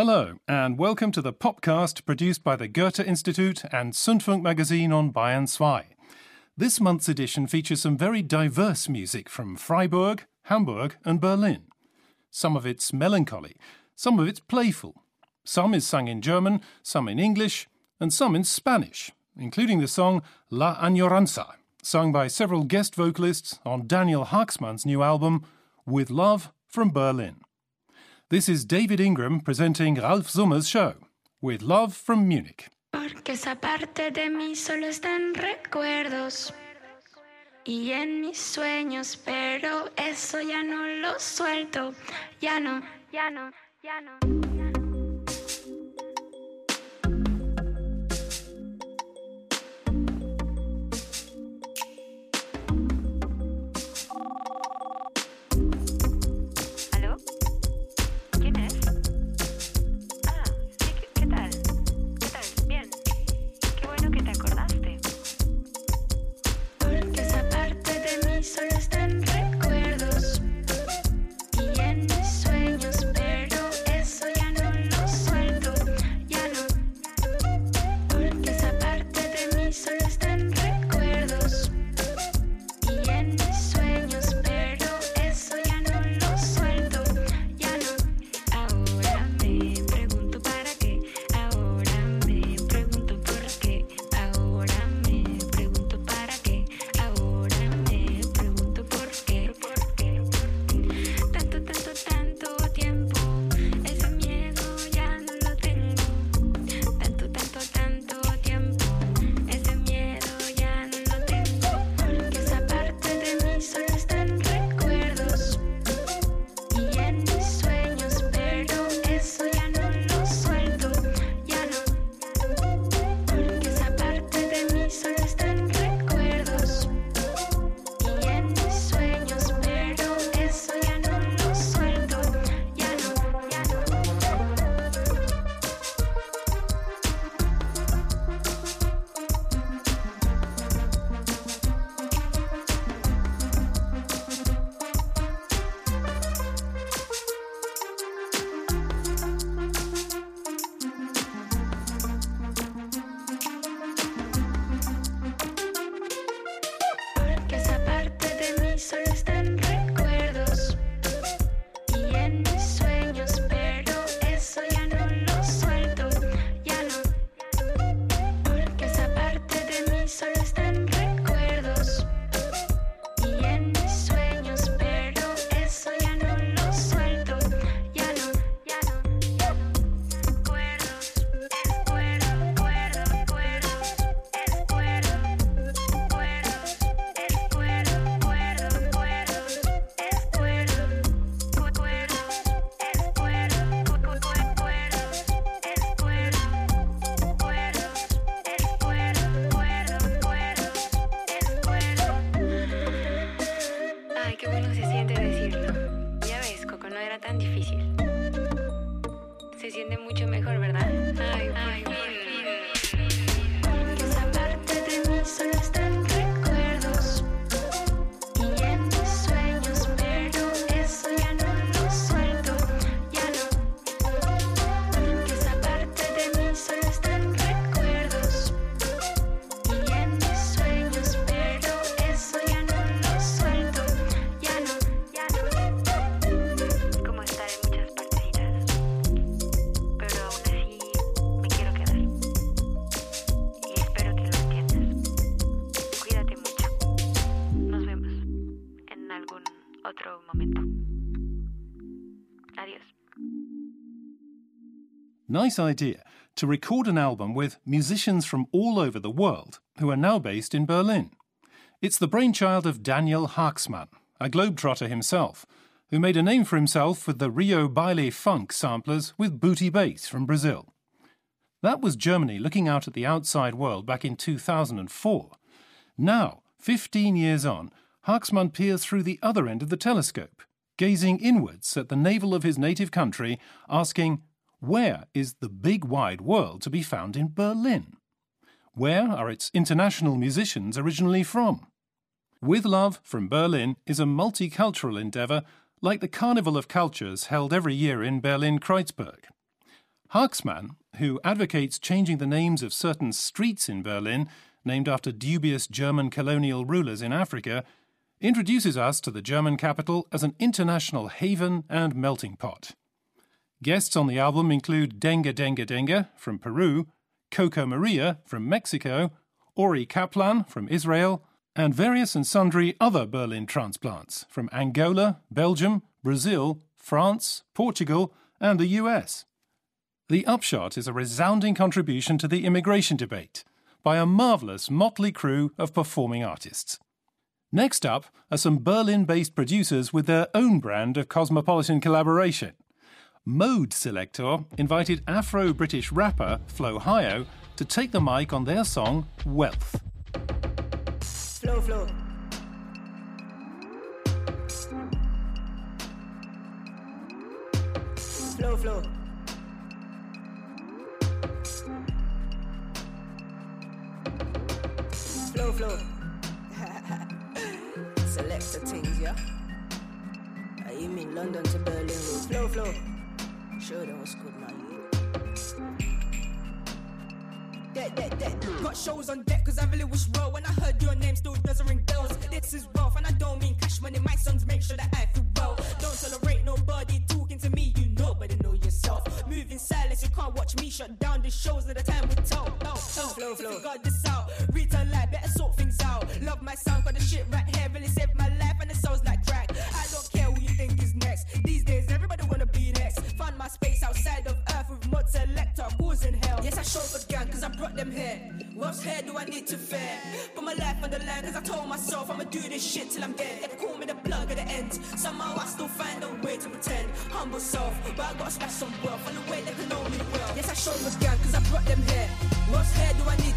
Hello, and welcome to the Popcast produced by the Goethe Institute and Zündfunk magazine on Bayern 2. This month's edition features some very diverse music from Freiburg, Hamburg, and Berlin. Some of it's melancholy, some of it's playful. Some is sung in German, some in English, and some in Spanish, including the song La Añoranza, sung by several guest vocalists on Daniel Haaksman's new album, With Love from Berlin. This is David Ingram presenting Ralf Summer's show with love from Munich. Porque esa parte de mí solo recuerdos y en mis sueños, pero eso ya no lo suelto, ya no, ya no, ya no. Thursday. se siente mucho mejor. Nice idea to record an album with musicians from all over the world who are now based in Berlin. It's the brainchild of Daniel Haaksman, a globetrotter himself, who made a name for himself with the Rio Baile funk samplers with booty bass from Brazil. That was Germany looking out at the outside world back in 2004. Now, 15 years on, Haaksman peers through the other end of the telescope, gazing inwards at the navel of his native country, asking, where is the big wide world to be found in Berlin? Where are its international musicians originally from? With Love from Berlin is a multicultural endeavour like the Carnival of Cultures held every year in Berlin Kreuzberg. Haaksman, who advocates changing the names of certain streets in Berlin, named after dubious German colonial rulers in Africa, introduces us to the German capital as an international haven and melting pot. Guests on the album include Dengue Dengue Dengue from Peru, Coco Maria from Mexico, Ori Kaplan from Israel, and various and sundry other Berlin transplants from Angola, Belgium, Brazil, France, Portugal, and the US. The upshot is a resounding contribution to the immigration debate by a marvellous motley crew of performing artists. Next up are some Berlin based producers with their own brand of cosmopolitan collaboration. Modeselektor invited Afro British rapper Flohio to take the mic on their song Wealth. Things, yeah? You mean London to Berlin road? Flow, flow. Show them what's good now? Dead, dead, dead. Got shows on deck cause I really wish well when I heard your name still doesn't ring bells. This is wealth and I don't mean cash money. My sons make sure that I feel well. Don't tolerate nobody talking to me, you know better know yourself. Moving silence, you can't watch me shut down the shows at the time we tell. Oh, oh. Flow, flow. figure this out. Retail life, better sort things out. Love my sound, got the shit right here, really saved my life and it sounds like crack. Causing hell. Yes, I showed for gang cause I brought them here. What's here do I need to fear? Put my life on the line cause I told myself I'ma do this shit till I'm dead. They call me the plug at the end. Somehow I still find a way to pretend. Humble self, but I gotta stash some wealth on the way they can know me well. Yes, I showed for gang cause I brought them here. What's here do I need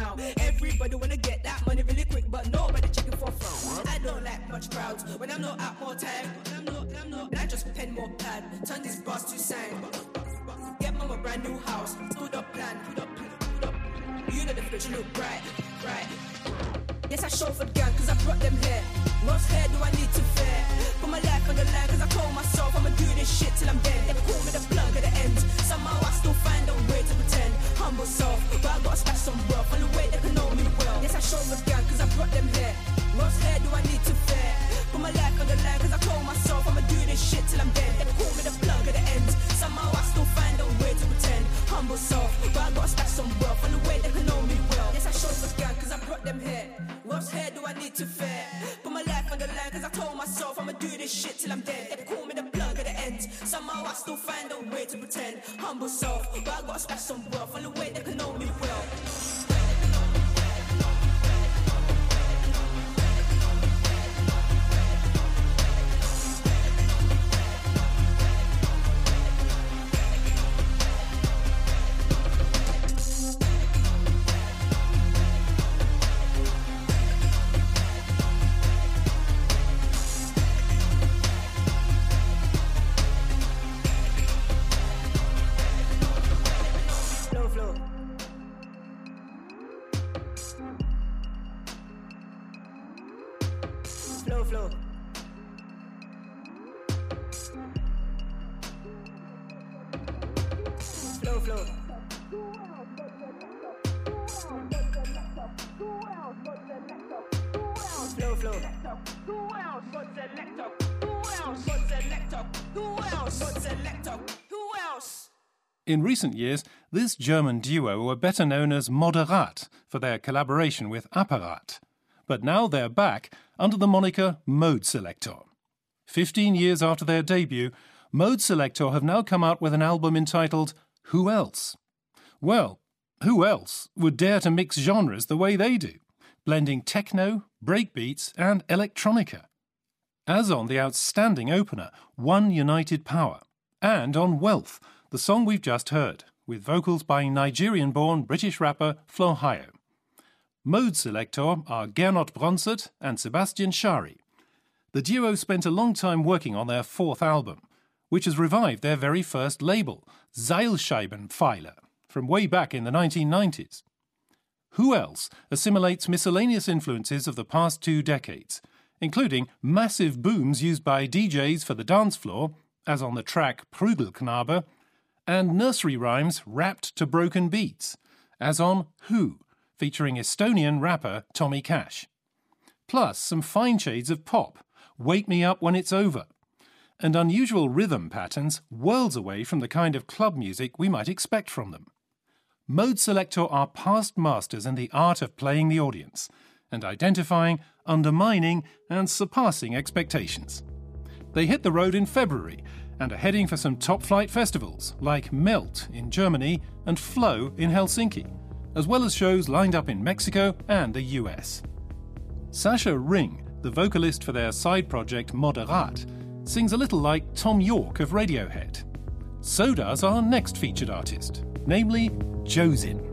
now? Everybody wanna get that money really quick, but nobody checking for fun. I don't like much crowds when I'm not out more time. I'm not, I'm not. I just pen more pad, turn these bars to sign. Get mom a brand new house, stood up plan, put up, put up. You know the future look bright, bright. Yes, I the gang cause I brought them here. What's here do I need to fear? Put my life on the line cause I told myself I'ma do this shit till I'm dead. They call me the plug at the end. Somehow I still find a way to pretend. Humble self, but I gotta stash some wealth on the way they can know me well. Yes, I the gang cause I brought them here. What's here do I need to fear? Put my life on the line cause I told myself I'ma do this shit till I'm dead. They call me the plug at the end. Somehow I still find a way to pretend. Humble self, but I gotta stash some wealth on the way they can know me well. I show for the gang cause I brought them here. What's here do I need to fear? Put my life on the line cause I told myself I'ma do this shit till I'm dead. They call me the plug at the end. Somehow I still find a way to pretend. Humble self, but I gotta stash some wealth on the way they can know me well. In recent years, this German duo were better known as Moderat for their collaboration with Apparat. But now they're back under the moniker Modeselektor. 15 years after their debut, Modeselektor have now come out with an album entitled Who Else? Well, who else would dare to mix genres the way they do, blending techno, breakbeats, and electronica? As on the outstanding opener, One United Power, and on Wealth, the song we've just heard, with vocals by Nigerian born British rapper Flo Flohio. Modeselektor are Gernot Bronsert and Sebastian Szary. The duo spent a long time working on their fourth album, which has revived their very first label, Seilscheibenpfeiler, from way back in the 1990s. Who else assimilates miscellaneous influences of the past two decades, including massive booms used by DJs for the dance floor, as on the track Prügelknabe, and nursery rhymes rapped to broken beats, as on Who, featuring Estonian rapper Tommy Cash. Plus some fine shades of pop, Wake Me Up When It's Over, and unusual rhythm patterns worlds away from the kind of club music we might expect from them. Modeselektor are past masters in the art of playing the audience and identifying, undermining, and surpassing expectations. They hit the road in February and are heading for some top flight festivals like Melt in Germany and Flow in Helsinki, as well as shows lined up in Mexico and the US. Sasha Ring, the vocalist for their side project Moderat, sings a little like Thom Yorke of Radiohead. So does our next featured artist, namely Josin.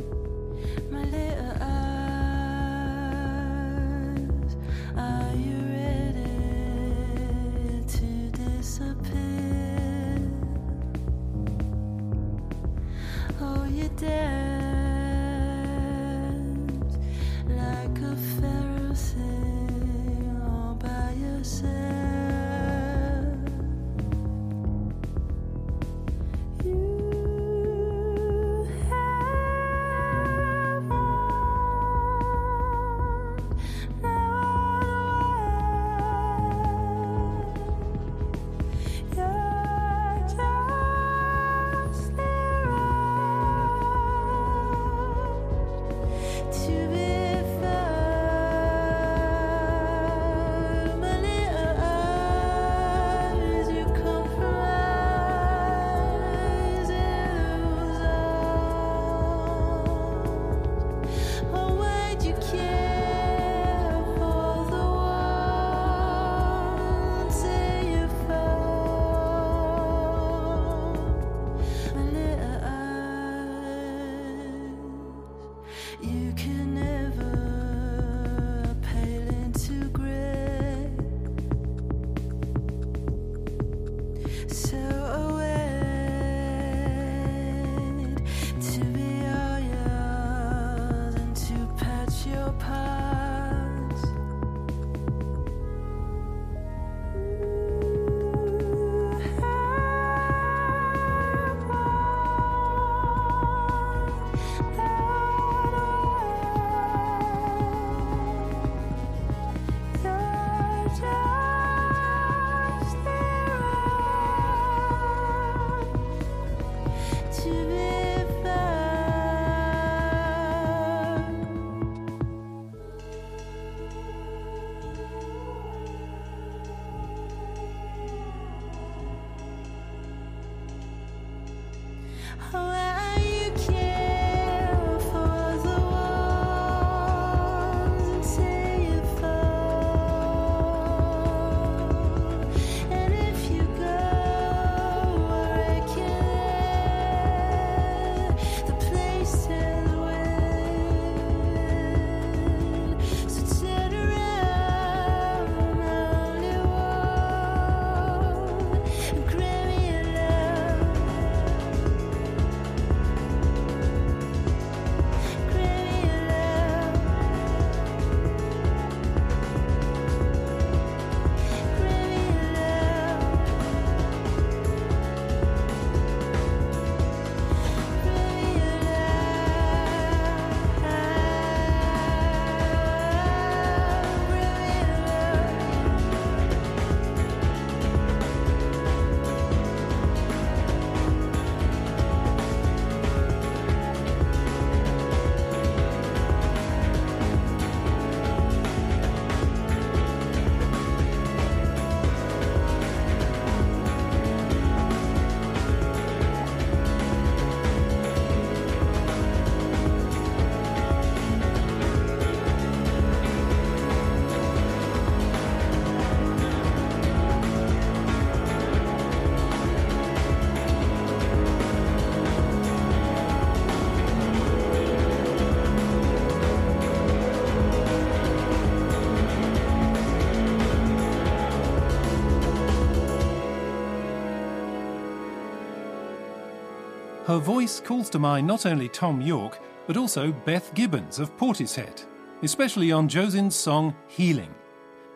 Her voice calls to mind not only Thom Yorke, but also Beth Gibbons of Portishead, especially on Josin's song Healing.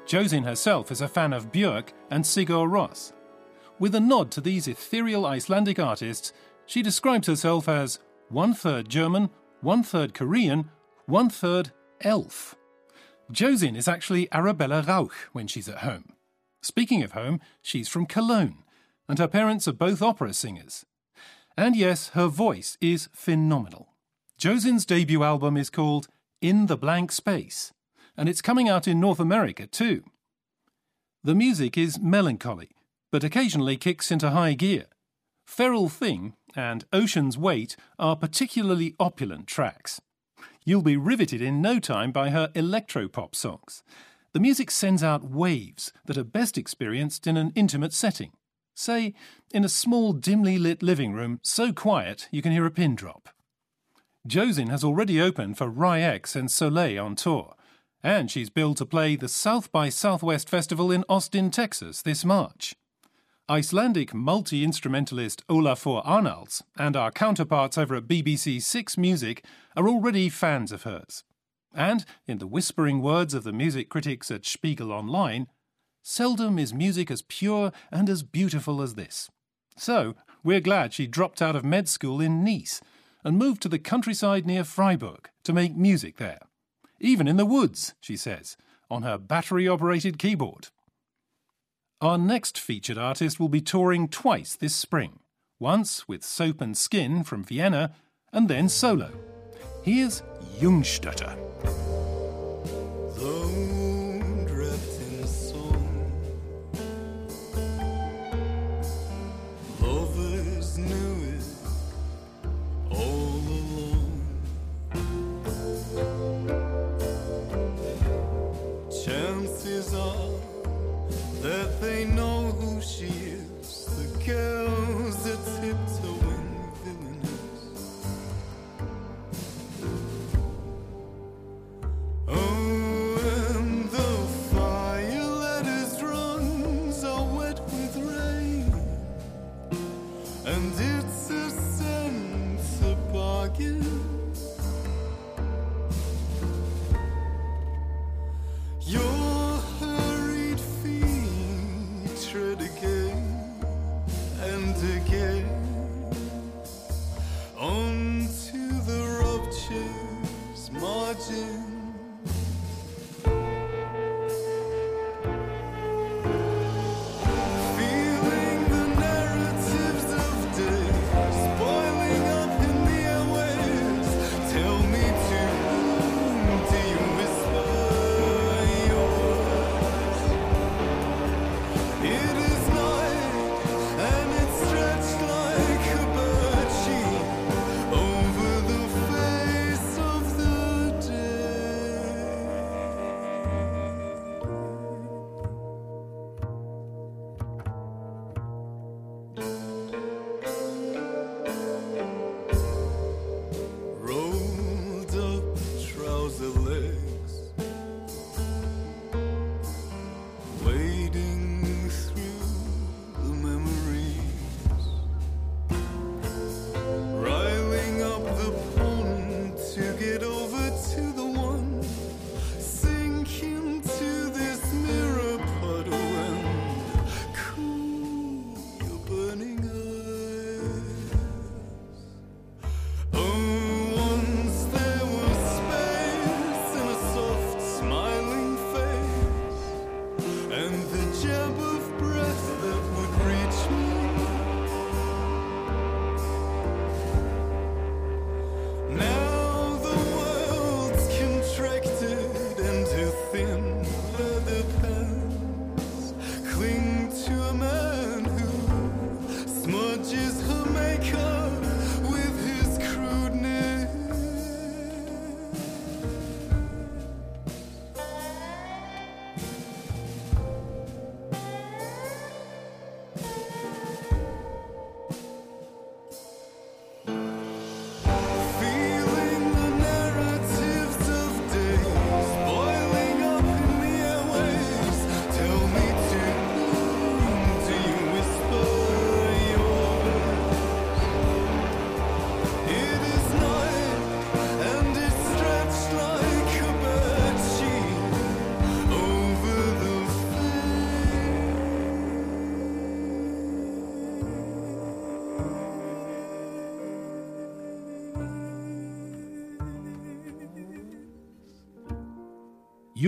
Josin herself is a fan of Björk and Sigur Rós. With a nod to these ethereal Icelandic artists, she describes herself as one third German, one third Korean, one third elf. Josin is actually Arabella Rauch when she's at home. Speaking of home, she's from Cologne, and her parents are both opera singers. And yes, her voice is phenomenal. Josin's debut album is called In the Blank Space, and it's coming out in North America too. The music is melancholy, but occasionally kicks into high gear. Feral Thing and Ocean's Weight are particularly opulent tracks. You'll be riveted in no time by her electropop songs. The music sends out waves that are best experienced in an intimate setting. Say, in a small, dimly lit living room, so quiet you can hear a pin drop. Josin has already opened for RY X and Soleil on tour, and she's billed to play the South by Southwest Festival in Austin, Texas this March. Icelandic multi instrumentalist Olafur Arnalds and our counterparts over at BBC Six Music are already fans of hers. And, in the whispering words of the music critics at Spiegel Online, seldom is music as pure and as beautiful as this. So, we're glad she dropped out of med school in Nice and moved to the countryside near Freiburg to make music there. Even in the woods, she says, on her battery operated keyboard. Our next featured artist will be touring twice this spring once with Soap and Skin from Vienna, and then solo. Here's Jungstötter.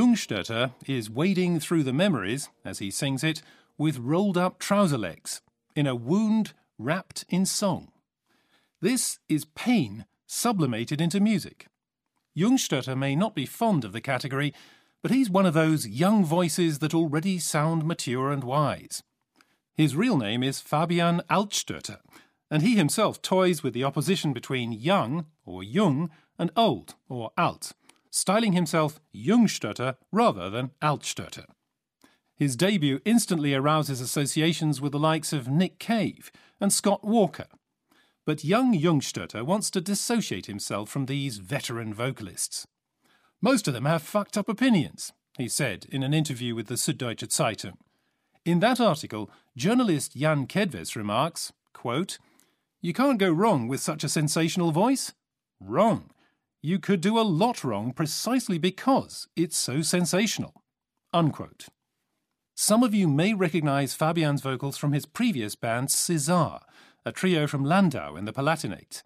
Jungstötter is wading through the memories, as he sings it, with rolled up trouser legs, in a wound wrapped in song. This is pain sublimated into music. Jungstötter may not be fond of the category, but he's one of those young voices that already sound mature and wise. His real name is Fabian Altstötter, and he himself toys with the opposition between young, or jung, and old, or alt, styling himself Jungstötter rather than Altstötter. His debut instantly arouses associations with the likes of Nick Cave and Scott Walker. But young Jungstötter wants to dissociate himself from these veteran vocalists. Most of them have fucked up opinions, he said in an interview with the Süddeutsche Zeitung. In that article, journalist Jan Kedves remarks, quote, You can't go wrong with such a sensational voice. Wrong. You could do a lot wrong precisely because it's so sensational. Unquote. Some of you may recognize Fabian's vocals from his previous band Sizarr, a trio from Landau in the Palatinate.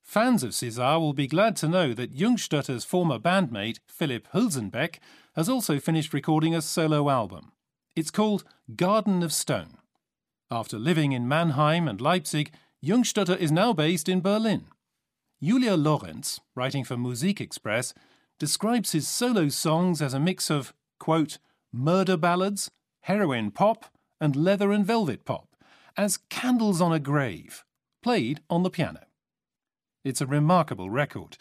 Fans of Sizarr will be glad to know that Jungstötter's former bandmate, Philipp Hülsenbeck, has also finished recording a solo album. It's called Garden of Stone. After living in Mannheim and Leipzig, Jungstötter is now based in Berlin. Julia Lorenz, writing for Musikexpress, describes his solo songs as a mix of, quote, murder ballads, heroin pop, and leather and velvet pop, as candles on a grave, played on the piano. It's a remarkable record,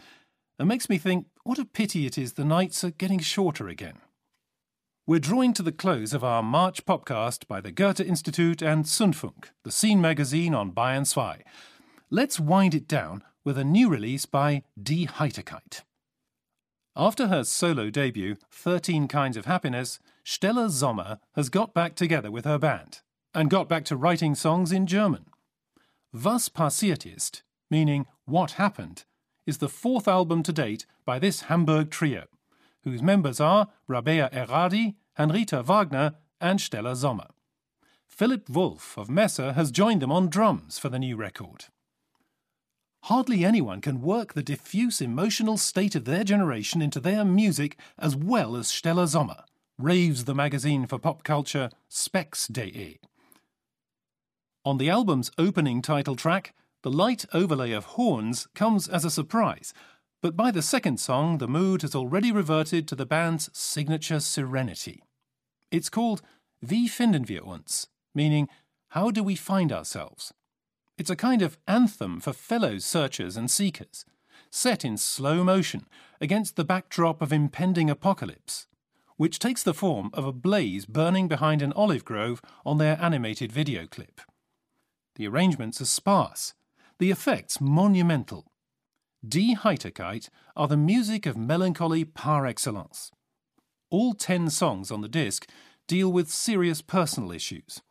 and makes me think what a pity it is the nights are getting shorter again. We're drawing to the close of our March podcast by the Goethe Institute and Zündfunk, the scene magazine on Bayern 2. Let's wind it down with a new release by Die Heiterkeit. After her solo debut, 13 Kinds of Happiness, Stella Sommer has got back together with her band and got back to writing songs in German. Was passiert ist, meaning what happened, is the fourth album to date by this Hamburg trio, whose members are Rabea Erradi, Hanitra Wagner, and Stella Sommer. Philipp Wulf of Messer has joined them on drums for the new record. Hardly anyone can work the diffuse emotional state of their generation into their music as well as Stella Sommer, raves the magazine for pop culture Spex.de. On the album's opening title track, the light overlay of horns comes as a surprise, but by the second song, the mood has already reverted to the band's signature serenity. It's called Wie finden wir uns, meaning, How do we find ourselves? It's a kind of anthem for fellow searchers and seekers, set in slow motion against the backdrop of impending apocalypse, which takes the form of a blaze burning behind an olive grove on their animated video clip. The arrangements are sparse, the effects monumental. Die Heiterkeit are the music of melancholy par excellence. All ten songs on the disc deal with serious personal issues.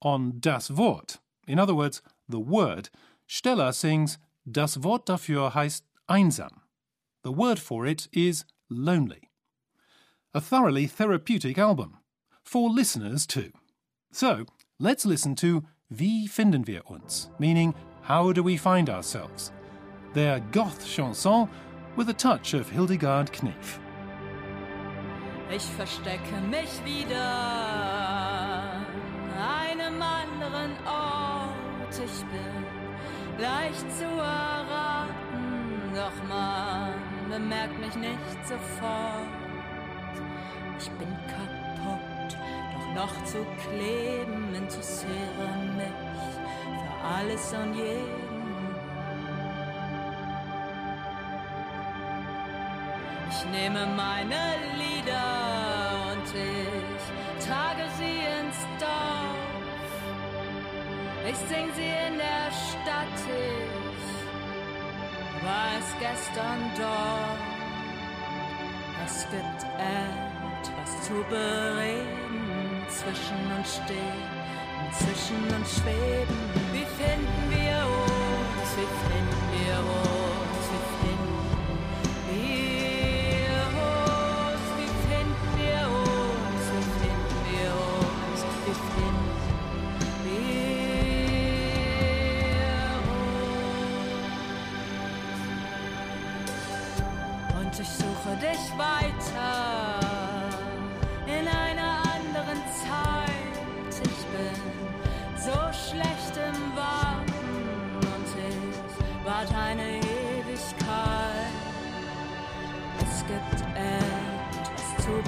On Das Wort, in other words, the word, Stella sings Das Wort dafür heißt einsam. The word for it is lonely. A thoroughly therapeutic album. For listeners too. So, let's listen to Wie finden wir uns? Meaning, how do we find ourselves? Their goth chanson with a touch of Hildegard Knef. Ich verstecke mich wieder Ich bin leicht zu erraten, doch man bemerkt mich nicht sofort. Ich bin kaputt, doch noch zu kleben interessiere mich für alles und jeden. Ich nehme meine Lieder und ich trage sie ins Dorf. Ich sing sie in der Stadt, ich war es gestern dort. Es gibt etwas zu bereden zwischen uns stehen, zwischen uns schweben. Wie finden wir uns? Wie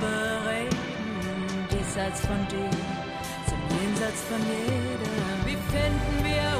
bereden, diesseits von dir, zum Jenseits von jedem. Wie finden wir